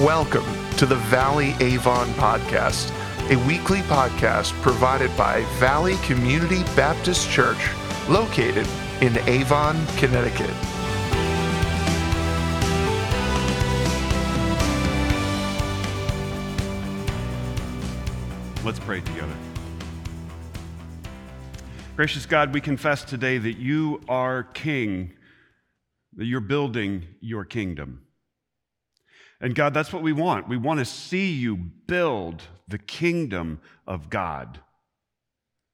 Welcome to the Valley Avon Podcast, a weekly podcast provided by Valley Community Baptist Church, located in Avon, Connecticut. Let's pray together. Gracious God, we confess today that you are King, that you're building your kingdom. And God, that's what we want. We want to see you build the kingdom of God.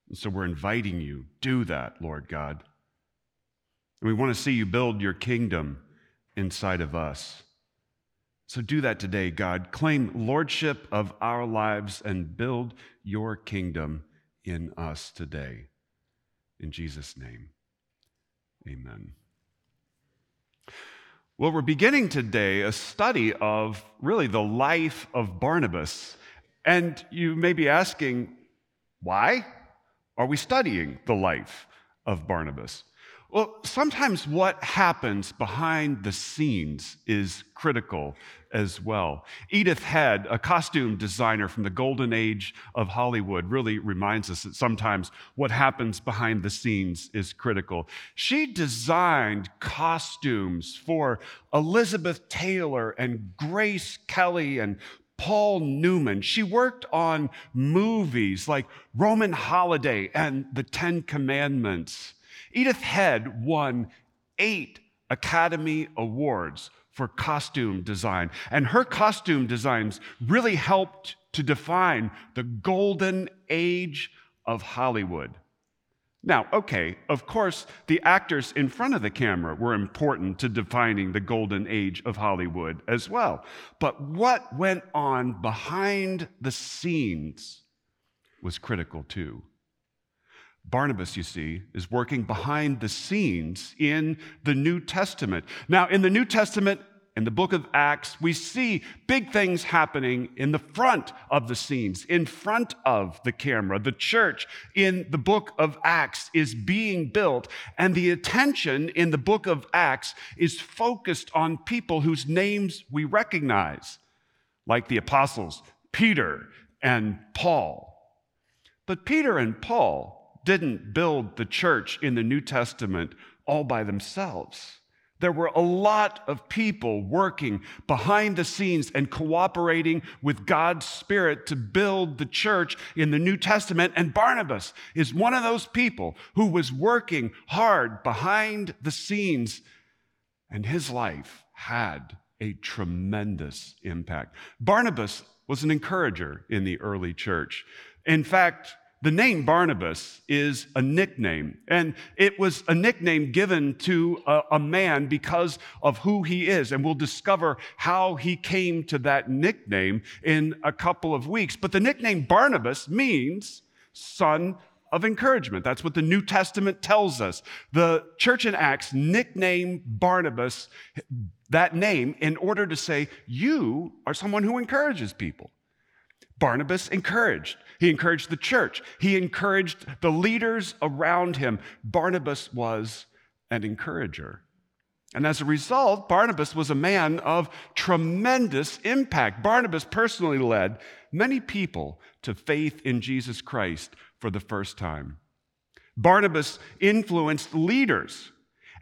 And so we're inviting you, do that, Lord God. And we want to see you build your kingdom inside of us. So do that today, God. Claim lordship of our lives and build your kingdom in us today. In Jesus' name, amen. Well, we're beginning today a study of really the life of Barnabas. And you may be asking, why are we studying the life of Barnabas? Well, sometimes what happens behind the scenes is critical as well. Edith Head, a costume designer from the golden age of Hollywood, really reminds us that sometimes what happens behind the scenes is critical. She designed costumes for Elizabeth Taylor and Grace Kelly and Paul Newman. She worked on movies like Roman Holiday and The Ten Commandments. Edith Head won eight Academy Awards for costume design, and her costume designs really helped to define the golden age of Hollywood. Now, okay, of course, the actors in front of the camera were important to defining the golden age of Hollywood as well. But what went on behind the scenes was critical too. Barnabas, you see, is working behind the scenes in the New Testament. Now, in the New Testament, in the book of Acts, we see big things happening in the front of the scenes, in front of the camera. The church in the book of Acts is being built, and the attention in the book of Acts is focused on people whose names we recognize, like the apostles Peter and Paul. But Peter and Paul didn't build the church in the New Testament all by themselves. There were a lot of people working behind the scenes and cooperating with God's Spirit to build the church in the New Testament. And Barnabas is one of those people who was working hard behind the scenes, and his life had a tremendous impact. Barnabas was an encourager in the early church. In fact, the name Barnabas is a nickname, and it was a nickname given to a, a, man because of who he is. And we'll discover how he came to that nickname in a couple of weeks. But the nickname Barnabas means son of encouragement. That's what the New Testament tells us. The church in Acts nicknamed Barnabas that name in order to say, You are someone who encourages people. Barnabas encouraged. He encouraged the church. He encouraged the leaders around him. Barnabas was an encourager. And as a result, Barnabas was a man of tremendous impact. Barnabas personally led many people to faith in Jesus Christ for the first time. Barnabas influenced leaders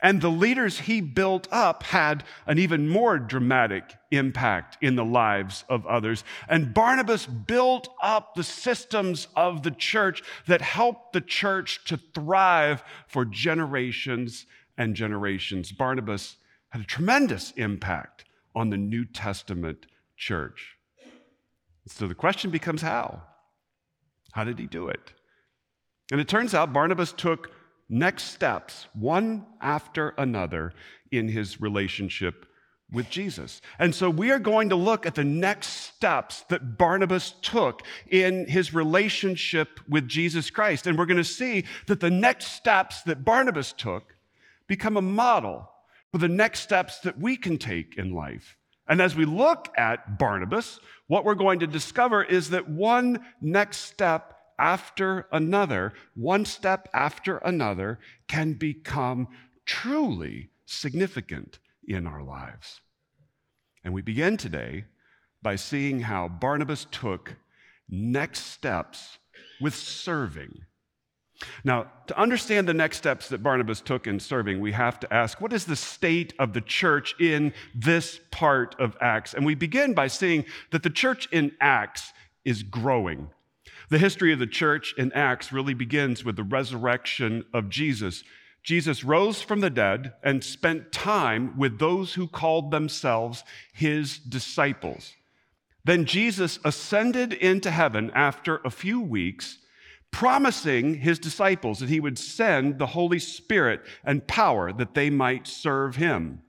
and the leaders he built up had an even more dramatic impact in the lives of others. And Barnabas built up the systems of the church that helped the church to thrive for generations and generations. Barnabas had a tremendous impact on the New Testament church. So the question becomes how? How did he do it? And it turns out Barnabas took next steps, one after another, in his relationship with Jesus. And so we are going to look at the next steps that Barnabas took in his relationship with Jesus Christ. And we're going to see that the next steps that Barnabas took become a model for the next steps that we can take in life. And as we look at Barnabas, what we're going to discover is that one next step after another, one step after another, can become truly significant in our lives. And we begin today by seeing how Barnabas took next steps with serving. Now, to understand the next steps that Barnabas took in serving, we have to ask what is the state of the church in this part of Acts? And we begin by seeing that the church in Acts is growing. The history of the church in Acts really begins with the resurrection of Jesus. Jesus rose from the dead and spent time with those who called themselves his disciples. Then Jesus ascended into heaven after a few weeks, promising his disciples that he would send the Holy Spirit and power that they might serve him.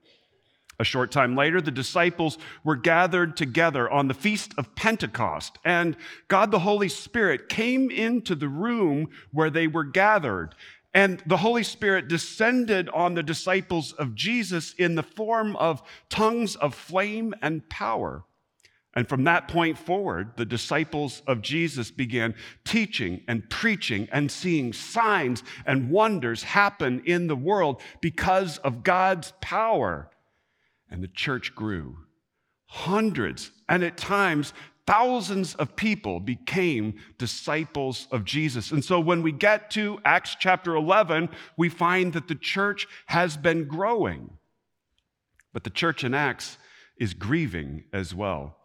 A short time later, the disciples were gathered together on the feast of Pentecost, and God the Holy Spirit came into the room where they were gathered. And the Holy Spirit descended on the disciples of Jesus in the form of tongues of flame and power. And from that point forward, the disciples of Jesus began teaching and preaching and seeing signs and wonders happen in the world because of God's power. And the church grew. Hundreds and at times thousands of people became disciples of Jesus. And so when we get to Acts chapter 11, we find that the church has been growing. But the church in Acts is grieving as well.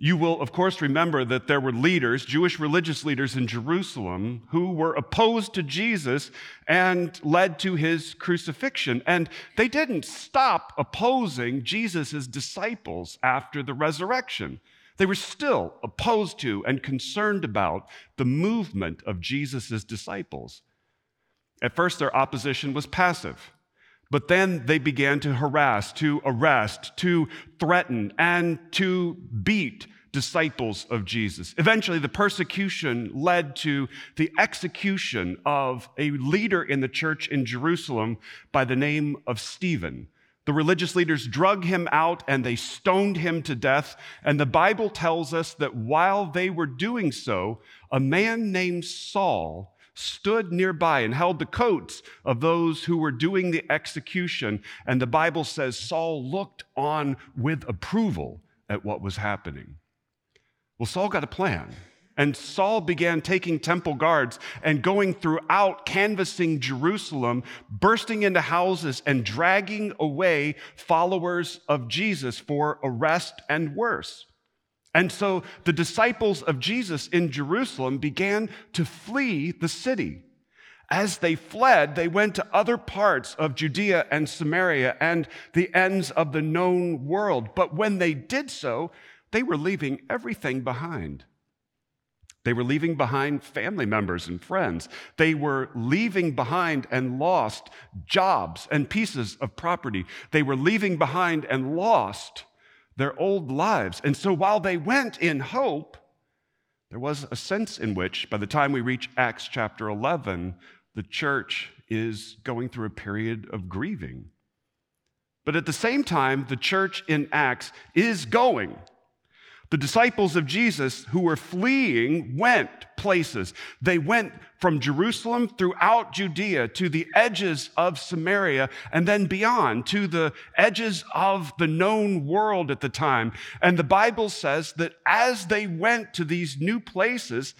You will, of course, remember that there were leaders, Jewish religious leaders in Jerusalem, who were opposed to Jesus and led to his crucifixion. And they didn't stop opposing Jesus' disciples after the resurrection. They were still opposed to and concerned about the movement of Jesus' disciples. At first, their opposition was passive. But then they began to harass, to arrest, to threaten, and to beat disciples of Jesus. Eventually, the persecution led to the execution of a leader in the church in Jerusalem by the name of Stephen. The religious leaders drug him out and they stoned him to death. And the Bible tells us that while they were doing so, a man named Saul stood nearby and held the coats of those who were doing the execution. And the Bible says Saul looked on with approval at what was happening. Well, Saul got a plan. And Saul began taking temple guards and going throughout, canvassing Jerusalem, bursting into houses and dragging away followers of Jesus for arrest and worse. And so the disciples of Jesus in Jerusalem began to flee the city. As they fled, they went to other parts of Judea and Samaria and the ends of the known world. But when they did so, they were leaving everything behind. They were leaving behind family members and friends. They were leaving behind and lost jobs and pieces of property. They were leaving behind and lost their old lives. And so while they went in hope, there was a sense in which, by the time we reach Acts chapter 11, the church is going through a period of grieving. But at the same time, the church in Acts is going the disciples of Jesus who were fleeing went places. They went from Jerusalem throughout Judea to the edges of Samaria and then beyond to the edges of the known world at the time. And the Bible says that as they went to these new places,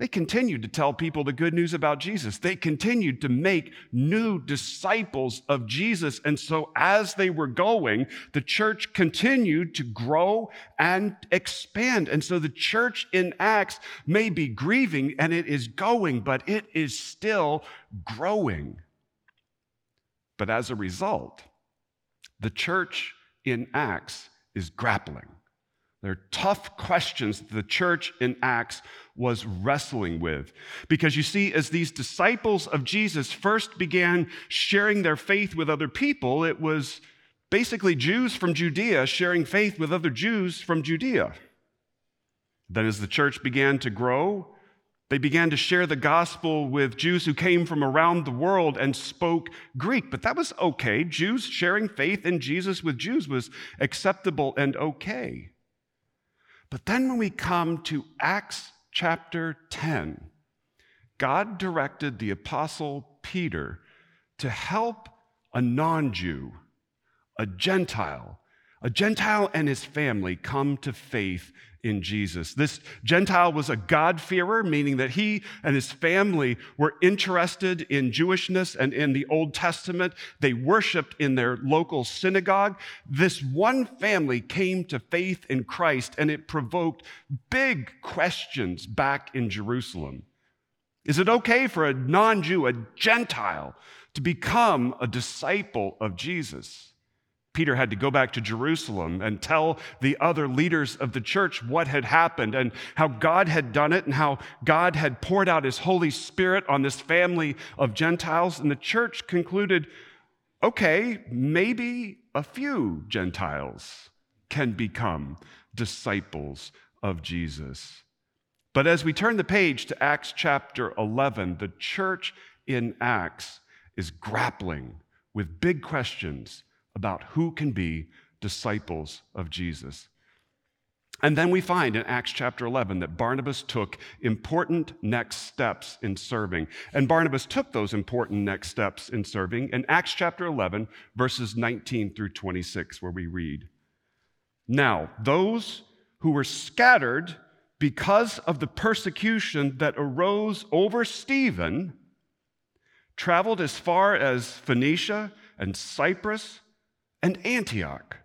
they continued to tell people the good news about Jesus. They continued to make new disciples of Jesus. And so, as they were going, the church continued to grow and expand. And so, the church in Acts may be grieving and it is going, but it is still growing. But as a result, the church in Acts is grappling. They're tough questions the church in Acts was wrestling with. Because you see, as these disciples of Jesus first began sharing their faith with other people, it was basically Jews from Judea sharing faith with other Jews from Judea. Then, as the church began to grow, they began to share the gospel with Jews who came from around the world and spoke Greek. But that was okay. Jews sharing faith in Jesus with Jews was acceptable and okay. But then when we come to Acts chapter 10, God directed the apostle Peter to help a non Jew, a Gentile, A Gentile and his family come to faith in Jesus. This Gentile was a God-fearer, meaning that he and his family were interested in Jewishness and in the Old Testament. They worshiped in their local synagogue. This one family came to faith in Christ, and it provoked big questions back in Jerusalem. Is it okay for a non Jew, a Gentile, to become a disciple of Jesus? Peter had to go back to Jerusalem and tell the other leaders of the church what had happened and how God had done it and how God had poured out his Holy Spirit on this family of Gentiles. And the church concluded okay, maybe a few Gentiles can become disciples of Jesus. But as we turn the page to Acts chapter 11, the church in Acts is grappling with big questions about who can be disciples of Jesus. And then we find in Acts chapter 11 that Barnabas took important next steps in serving. And Barnabas took those important next steps in serving in Acts chapter 11, verses 19 through 26, where we read Now, those who were scattered because of the persecution that arose over Stephen traveled as far as Phoenicia and Cyprus and Antioch,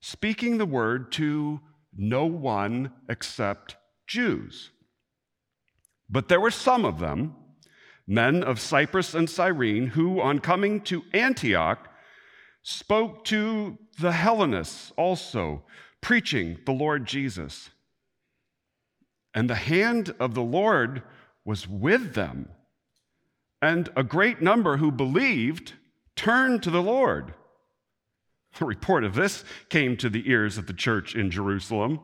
speaking the word to no one except Jews. But there were some of them, men of Cyprus and Cyrene, who, on coming to Antioch, spoke to the Hellenists also, preaching the Lord Jesus. And the hand of the Lord was with them, and a great number who believed turned to the Lord. A report of this came to the ears of the church in Jerusalem,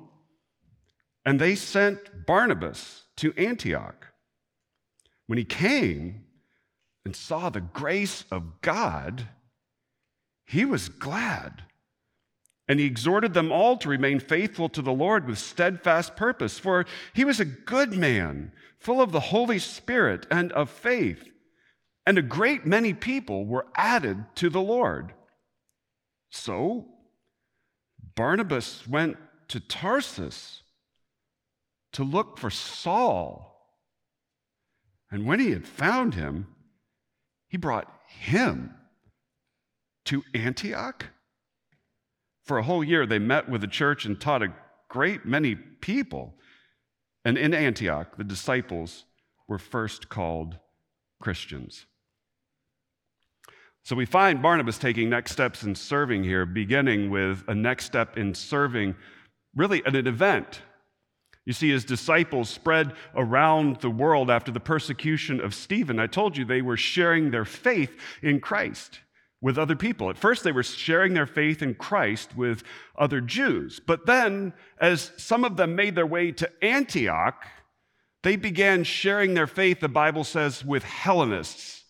and they sent Barnabas to Antioch. When he came and saw the grace of God, he was glad. And he exhorted them all to remain faithful to the Lord with steadfast purpose, for he was a good man, full of the Holy Spirit and of faith. And a great many people were added to the Lord. So Barnabas went to Tarsus to look for Saul. And when he had found him, he brought him to Antioch. For a whole year, they met with the church and taught a great many people. And in Antioch, the disciples were first called Christians. So we find Barnabas taking next steps in serving here, beginning with a next step in serving really at an event. You see, his disciples spread around the world after the persecution of Stephen. I told you they were sharing their faith in Christ with other people. At first, they were sharing their faith in Christ with other Jews. But then, as some of them made their way to Antioch, they began sharing their faith, the Bible says, with Hellenists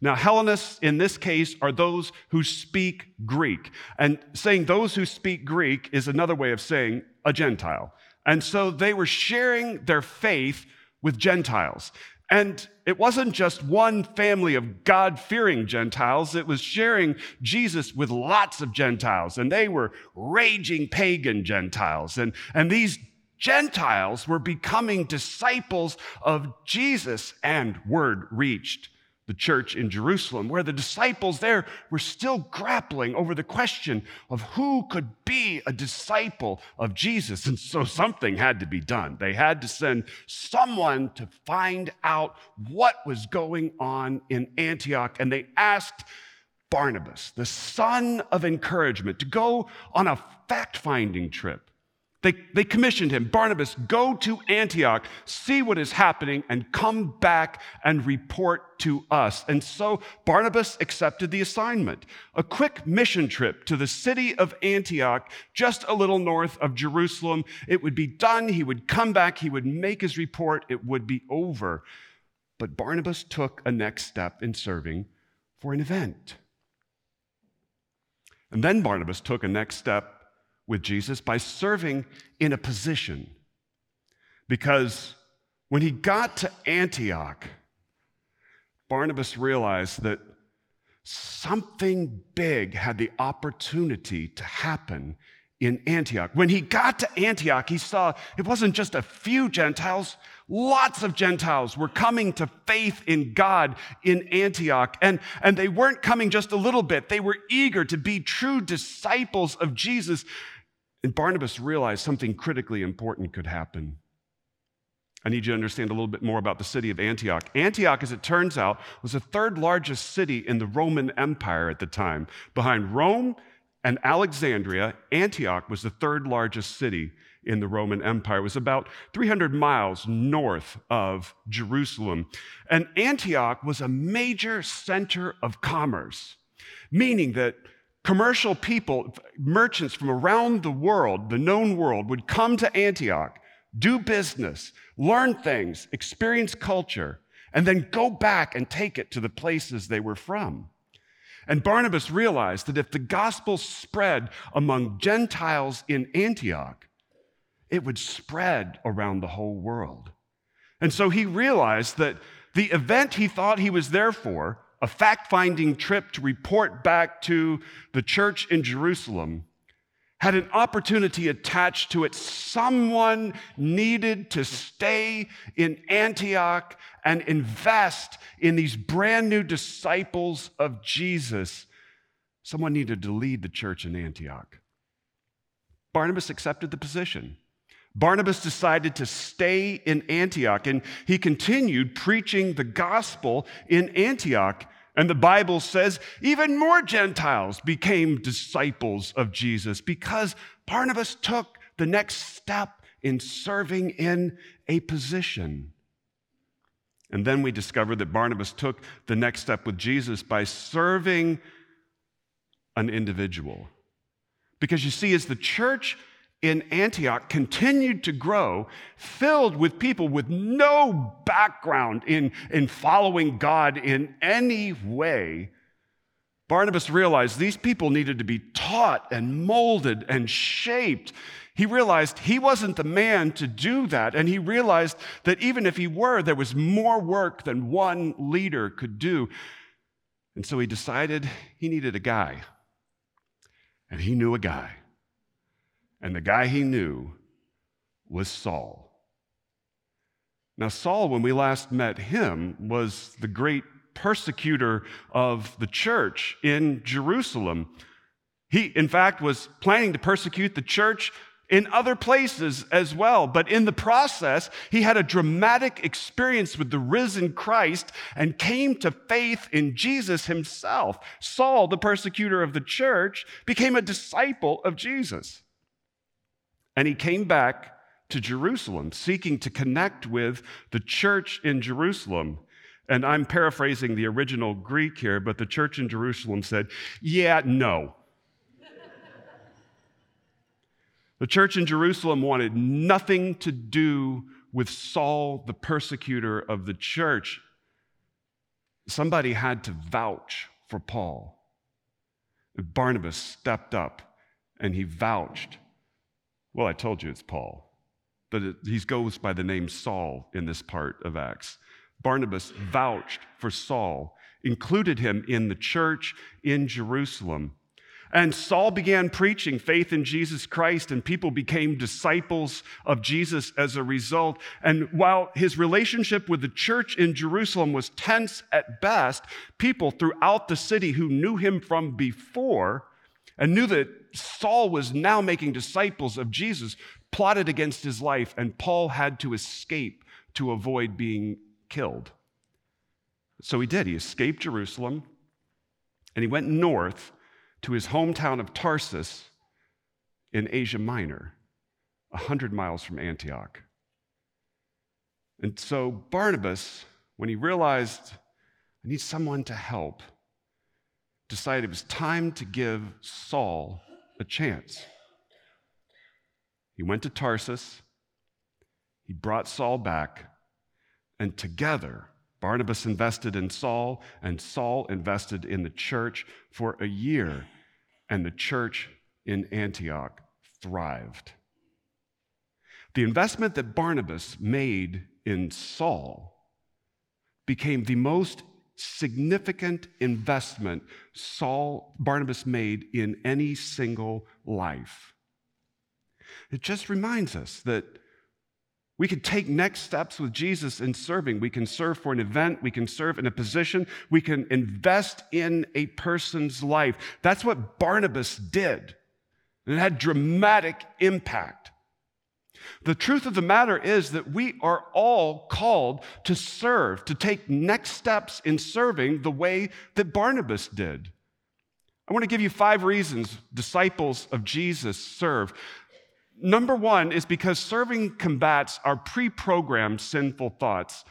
now, Hellenists in this case are those who speak Greek. And saying those who speak Greek is another way of saying a Gentile. And so they were sharing their faith with Gentiles. And it wasn't just one family of God fearing Gentiles, it was sharing Jesus with lots of Gentiles. And they were raging pagan Gentiles. And, and these Gentiles were becoming disciples of Jesus, and word reached the church in Jerusalem, where the disciples there were still grappling over the question of who could be a disciple of Jesus. And so something had to be done. They had to send someone to find out what was going on in Antioch. And they asked Barnabas, the son of encouragement, to go on a fact finding trip they, they commissioned him, Barnabas, go to Antioch, see what is happening, and come back and report to us. And so Barnabas accepted the assignment a quick mission trip to the city of Antioch, just a little north of Jerusalem. It would be done. He would come back, he would make his report, it would be over. But Barnabas took a next step in serving for an event. And then Barnabas took a next step with Jesus by serving in a position. Because when he got to Antioch, Barnabas realized that something big had the opportunity to happen in Antioch. When he got to Antioch, he saw it wasn't just a few Gentiles, lots of Gentiles were coming to faith in God in Antioch. And, and they weren't coming just a little bit, they were eager to be true disciples of Jesus. And Barnabas realized something critically important could happen. I need you to understand a little bit more about the city of Antioch. Antioch, as it turns out, was the third largest city in the Roman Empire at the time. Behind Rome and Alexandria, Antioch was the third largest city in the Roman Empire. It was about 300 miles north of Jerusalem. And Antioch was a major center of commerce, meaning that commercial people, merchants from around the world, the known world, would come to Antioch, do business, learn things, experience culture, and then go back and take it to the places they were from. And Barnabas realized that if the gospel spread among Gentiles in Antioch, it would spread around the whole world. And so he realized that the event he thought he was there for, a fact finding trip to report back to the church in Jerusalem, had an opportunity attached to it. Someone needed to stay in Antioch and invest in these brand new disciples of Jesus. Someone needed to lead the church in Antioch. Barnabas accepted the position. Barnabas decided to stay in Antioch and he continued preaching the gospel in Antioch. And the Bible says even more Gentiles became disciples of Jesus because Barnabas took the next step in serving in a position. And then we discover that Barnabas took the next step with Jesus by serving an individual. Because you see, as the church in Antioch continued to grow, filled with people with no background in, in following God in any way, Barnabas realized these people needed to be taught and molded and shaped. He realized he wasn't the man to do that. And he realized that even if he were, there was more work than one leader could do. And so he decided he needed a guy. And he knew a guy. And the guy he knew was Saul. Now, Saul, when we last met him, was the great persecutor of the church in Jerusalem. He, in fact, was planning to persecute the church in other places as well. But in the process, he had a dramatic experience with the risen Christ and came to faith in Jesus himself. Saul, the persecutor of the church, became a disciple of Jesus. And he came back to Jerusalem, seeking to connect with the church in Jerusalem. And I'm paraphrasing the original Greek here, but the church in Jerusalem said, Yeah, no. the church in Jerusalem wanted nothing to do with Saul, the persecutor of the church. Somebody had to vouch for Paul. Barnabas stepped up and he vouched well, I told you it's Paul, but he goes by the name Saul in this part of Acts. Barnabas vouched for Saul, included him in the church in Jerusalem. And Saul began preaching faith in Jesus Christ, and people became disciples of Jesus as a result. And while his relationship with the church in Jerusalem was tense at best, people throughout the city who knew him from before and knew that Saul was now making disciples of Jesus, plotted against his life, and Paul had to escape to avoid being killed. So he did. He escaped Jerusalem and he went north to his hometown of Tarsus in Asia Minor, 100 miles from Antioch. And so Barnabas, when he realized, I need someone to help, decided it was time to give Saul a chance. He went to Tarsus, he brought Saul back, and together, Barnabas invested in Saul, and Saul invested in the church for a year, and the church in Antioch thrived. The investment that Barnabas made in Saul became the most significant investment Saul Barnabas made in any single life. It just reminds us that we can take next steps with Jesus in serving. We can serve for an event. We can serve in a position. We can invest in a person's life. That's what Barnabas did. And it had dramatic impact. The truth of the matter is that we are all called to serve, to take next steps in serving the way that Barnabas did. I want to give you five reasons disciples of Jesus serve. Number one is because serving combats our pre programmed sinful thoughts.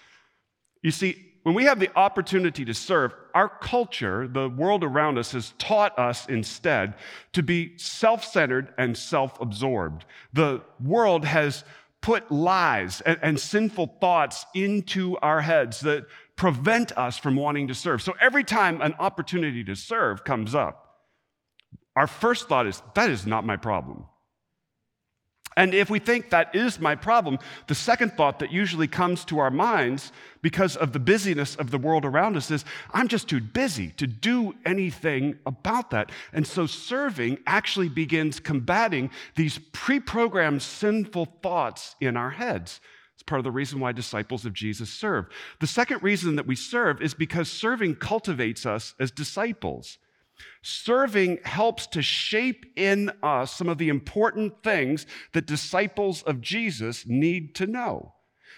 You see, when we have the opportunity to serve, our culture, the world around us, has taught us instead to be self centered and self absorbed. The world has put lies and, and, sinful thoughts into our heads that prevent us from wanting to serve. So every time an opportunity to serve comes up, our first thought is, that is not my problem. And if we think that is my problem, the second thought that usually comes to our minds because of the busyness of the world around us is, I'm just too busy to do anything about that. And so serving actually begins combating these pre programmed sinful thoughts in our heads. It's part of the reason why disciples of Jesus serve. The second reason that we serve is because serving cultivates us as disciples. Serving helps to shape in us some of the important things that disciples of Jesus need to know.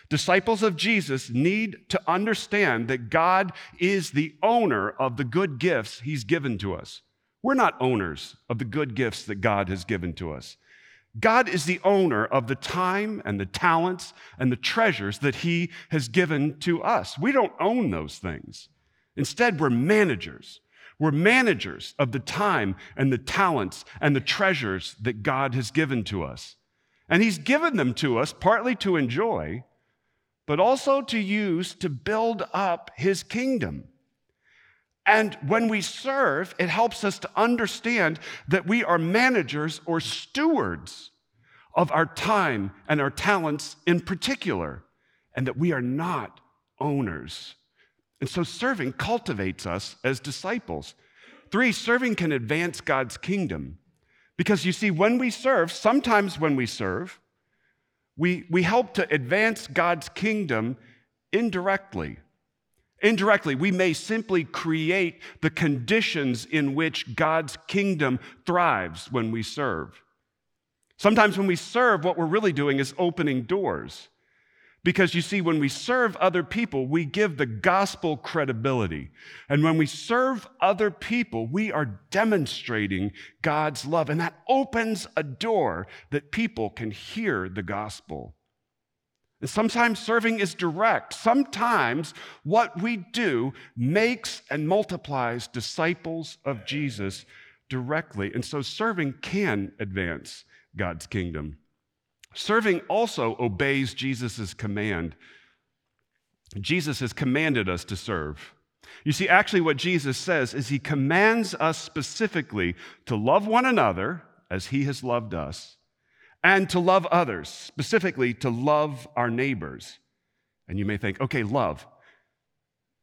Disciples of Jesus need to understand that God is the owner of the good gifts He's given to us. We're not owners of the good gifts that God has given to us. God is the owner of the time and the talents and the treasures that He has given to us. We don't own those things. Instead, we're managers. We're managers of the time and the talents and the treasures that God has given to us. And He's given them to us partly to enjoy, but also to use to build up His kingdom. And when we serve, it helps us to understand that we are managers or stewards of our time and our talents in particular, and that we are not owners and so serving cultivates us as disciples. Three, serving can advance God's kingdom. Because you see, when we serve, sometimes when we serve, we, we help to advance God's kingdom indirectly. Indirectly, we may simply create the conditions in which God's kingdom thrives when we serve. Sometimes when we serve, what we're really doing is opening doors. Because you see, when we serve other people, we give the gospel credibility. And when we serve other people, we are demonstrating God's love. And that opens a door that people can hear the gospel. And sometimes serving is direct. Sometimes what we do makes and multiplies disciples of Jesus directly. And so serving can advance God's kingdom. Serving also obeys Jesus' command. Jesus has commanded us to serve. You see, actually, what Jesus says is he commands us specifically to love one another as he has loved us, and to love others, specifically to love our neighbors. And you may think, okay, love.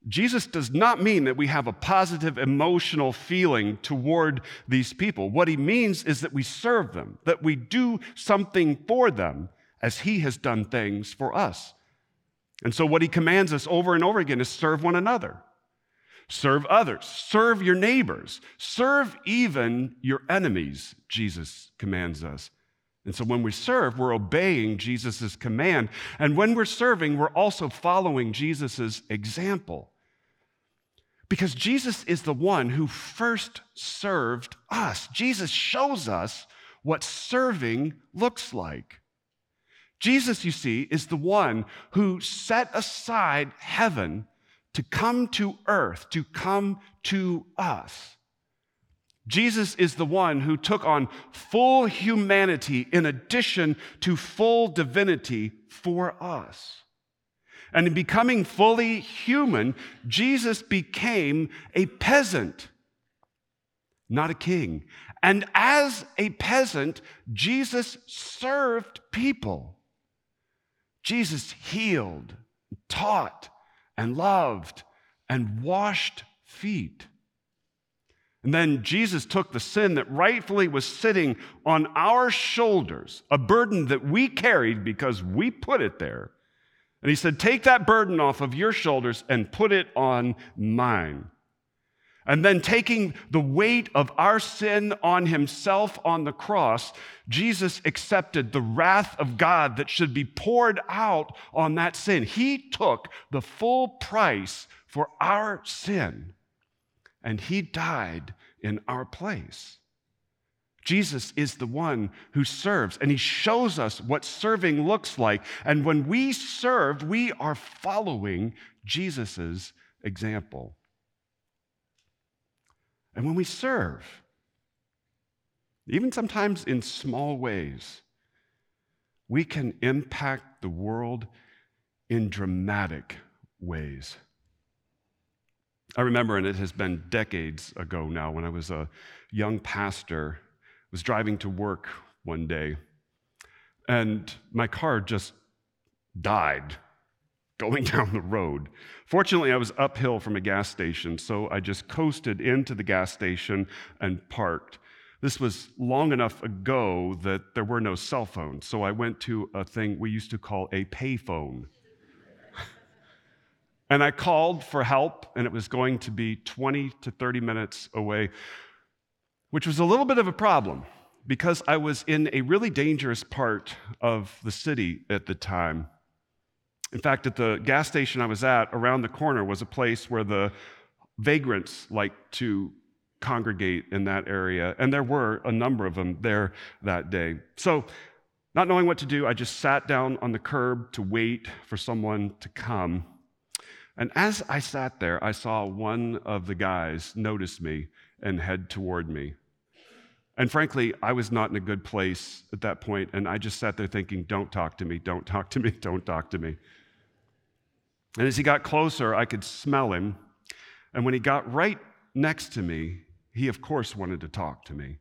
Jesus does not mean that we have a positive emotional feeling toward these people. What he means is that we serve them, that we do something for them as he has done things for us. And so, what he commands us over and over again is serve one another, serve others, serve your neighbors, serve even your enemies, Jesus commands us. And so, when we serve, we're obeying Jesus' command. And when we're serving, we're also following Jesus' example. Because Jesus is the one who first served us. Jesus shows us what serving looks like. Jesus, you see, is the one who set aside heaven to come to earth, to come to us. Jesus is the one who took on full humanity in addition to full divinity for us. And in becoming fully human, Jesus became a peasant, not a king. And as a peasant, Jesus served people. Jesus healed, taught, and loved, and washed feet. And then Jesus took the sin that rightfully was sitting on our shoulders, a burden that we carried because we put it there. And he said, Take that burden off of your shoulders and put it on mine. And then taking the weight of our sin on himself on the cross, Jesus accepted the wrath of God that should be poured out on that sin. He took the full price for our sin and he died in our place. Jesus is the one who serves, and he shows us what serving looks like. And when we serve, we are following Jesus' example. And when we serve, even sometimes in small ways, we can impact the world in dramatic ways. I remember, and it has been decades ago now, when I was a young pastor, was driving to work one day, and my car just died going down the road. Fortunately, I was uphill from a gas station, so I just coasted into the gas station and parked. This was long enough ago that there were no cell phones, so I went to a thing we used to call a payphone. And I called for help, and it was going to be 20 to 30 minutes away, which was a little bit of a problem because I was in a really dangerous part of the city at the time. In fact, at the gas station I was at, around the corner was a place where the vagrants like to congregate in that area, and there were a number of them there that day. So, not knowing what to do, I just sat down on the curb to wait for someone to come. And as I sat there, I saw one of the guys notice me and head toward me. And frankly, I was not in a good place at that point, and I just sat there thinking, don't talk to me, don't talk to me, don't talk to me. And as he got closer, I could smell him. And when he got right next to me, he, of course, wanted to talk to me.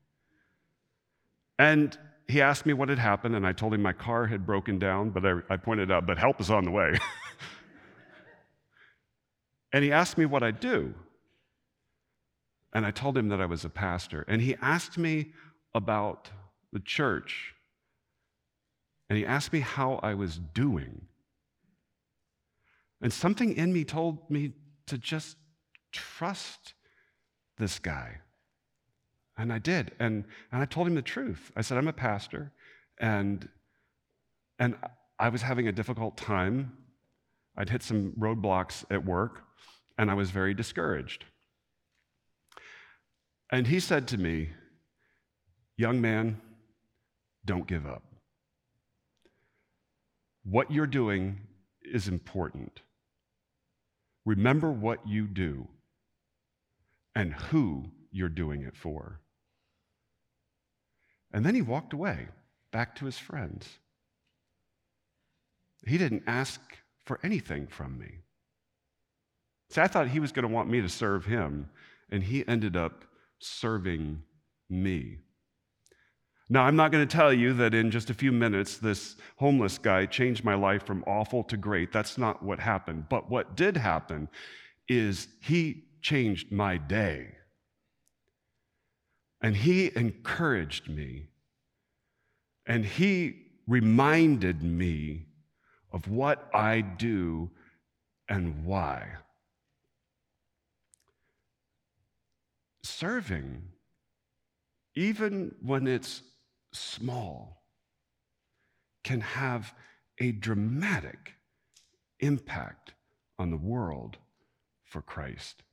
And he asked me what had happened, and I told him my car had broken down, but I, I pointed out, but help is on the way. And he asked me what I'd do. And I told him that I was a pastor. And he asked me about the church. And he asked me how I was doing. And something in me told me to just trust this guy. And I did. And, and I told him the truth. I said, I'm a pastor, and, and I was having a difficult time. I'd hit some roadblocks at work and I was very discouraged. And he said to me, Young man, don't give up. What you're doing is important. Remember what you do and who you're doing it for. And then he walked away back to his friends. He didn't ask for anything from me. See, I thought he was going to want me to serve him, and he ended up serving me. Now, I'm not going to tell you that in just a few minutes, this homeless guy changed my life from awful to great. That's not what happened. But what did happen is he changed my day. And he encouraged me. And he reminded me of what I do and why. Serving, even when it's small, can have a dramatic impact on the world for Christ.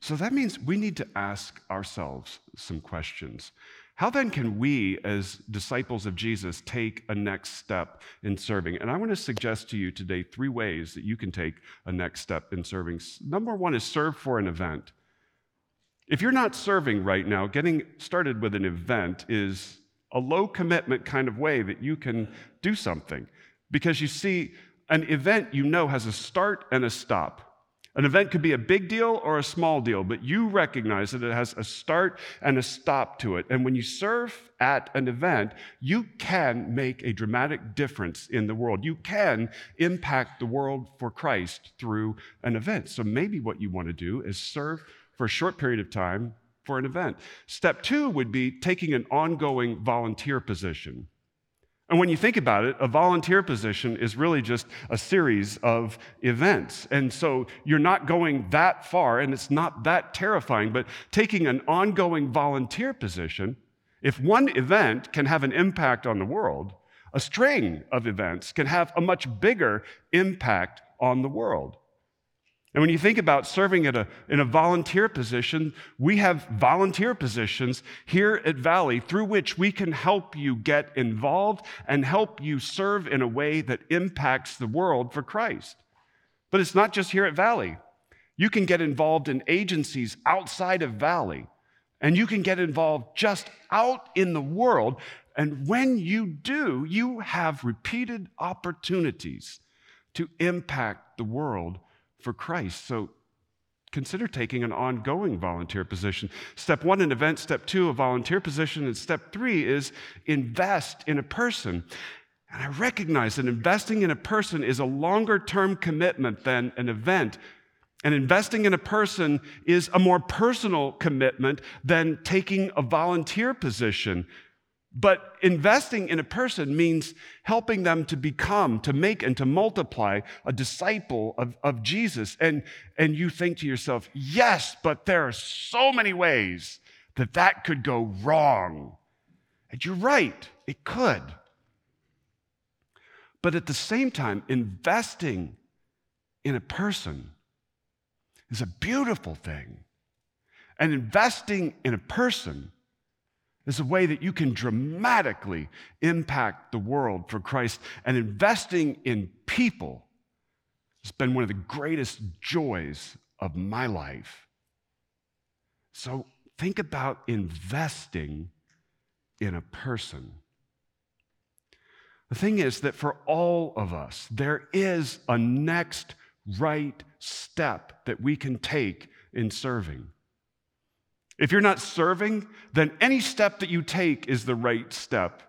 So that means we need to ask ourselves some questions. How then can we, as disciples of Jesus, take a next step in serving? And I want to suggest to you today three ways that you can take a next step in serving. Number one is serve for an event. If you're not serving right now, getting started with an event is a low commitment kind of way that you can do something. Because you see, an event you know has a start and a stop. An event could be a big deal or a small deal, but you recognize that it has a start and a stop to it. And when you serve at an event, you can make a dramatic difference in the world. You can impact the world for Christ through an event. So maybe what you want to do is serve for a short period of time for an event. Step two would be taking an ongoing volunteer position. And when you think about it, a volunteer position is really just a series of events. And so you're not going that far, and it's not that terrifying, but taking an ongoing volunteer position, if one event can have an impact on the world, a string of events can have a much bigger impact on the world. And when you think about serving a, in a volunteer position, we have volunteer positions here at Valley through which we can help you get involved and help you serve in a way that impacts the world for Christ. But it's not just here at Valley. You can get involved in agencies outside of Valley, and you can get involved just out in the world. And when you do, you have repeated opportunities to impact the world for Christ. So consider taking an ongoing volunteer position. Step one, an event. Step two, a volunteer position. And step three is invest in a person. And I recognize that investing in a person is a longer term commitment than an event. And investing in a person is a more personal commitment than taking a volunteer position. But investing in a person means helping them to become, to make, and to multiply a disciple of, of Jesus. And, and you think to yourself, yes, but there are so many ways that that could go wrong. And you're right, it could. But at the same time, investing in a person is a beautiful thing. And investing in a person is a way that you can dramatically impact the world for Christ. And investing in people has been one of the greatest joys of my life. So think about investing in a person. The thing is that for all of us, there is a next right step that we can take in serving. If you're not serving, then any step that you take is the right step.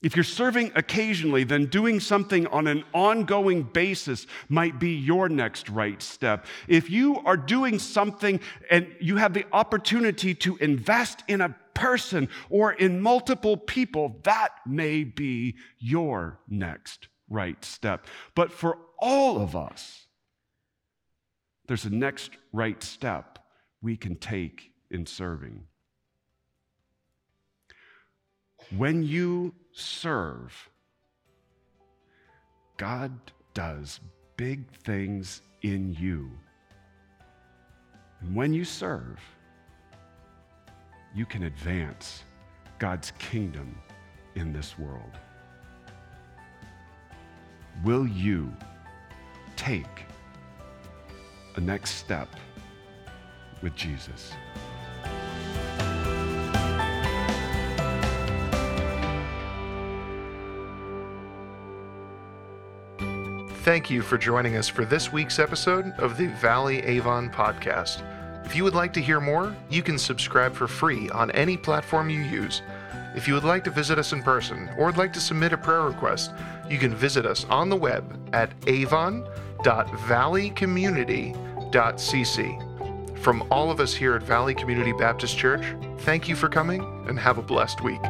If you're serving occasionally, then doing something on an ongoing basis might be your next right step. If you are doing something and you have the opportunity to invest in a person or in multiple people, that may be your next right step. But for all of us, there's a next right step we can take in serving. When you serve, God does big things in you. And when you serve, you can advance God's kingdom in this world. Will you take a next step with Jesus? Thank you for joining us for this week's episode of the Valley Avon podcast. If you would like to hear more, you can subscribe for free on any platform you use. If you would like to visit us in person or would like to submit a prayer request, you can visit us on the web at avon.valleycommunity.cc. From all of us here at Valley Community Baptist Church, thank you for coming and have a blessed week.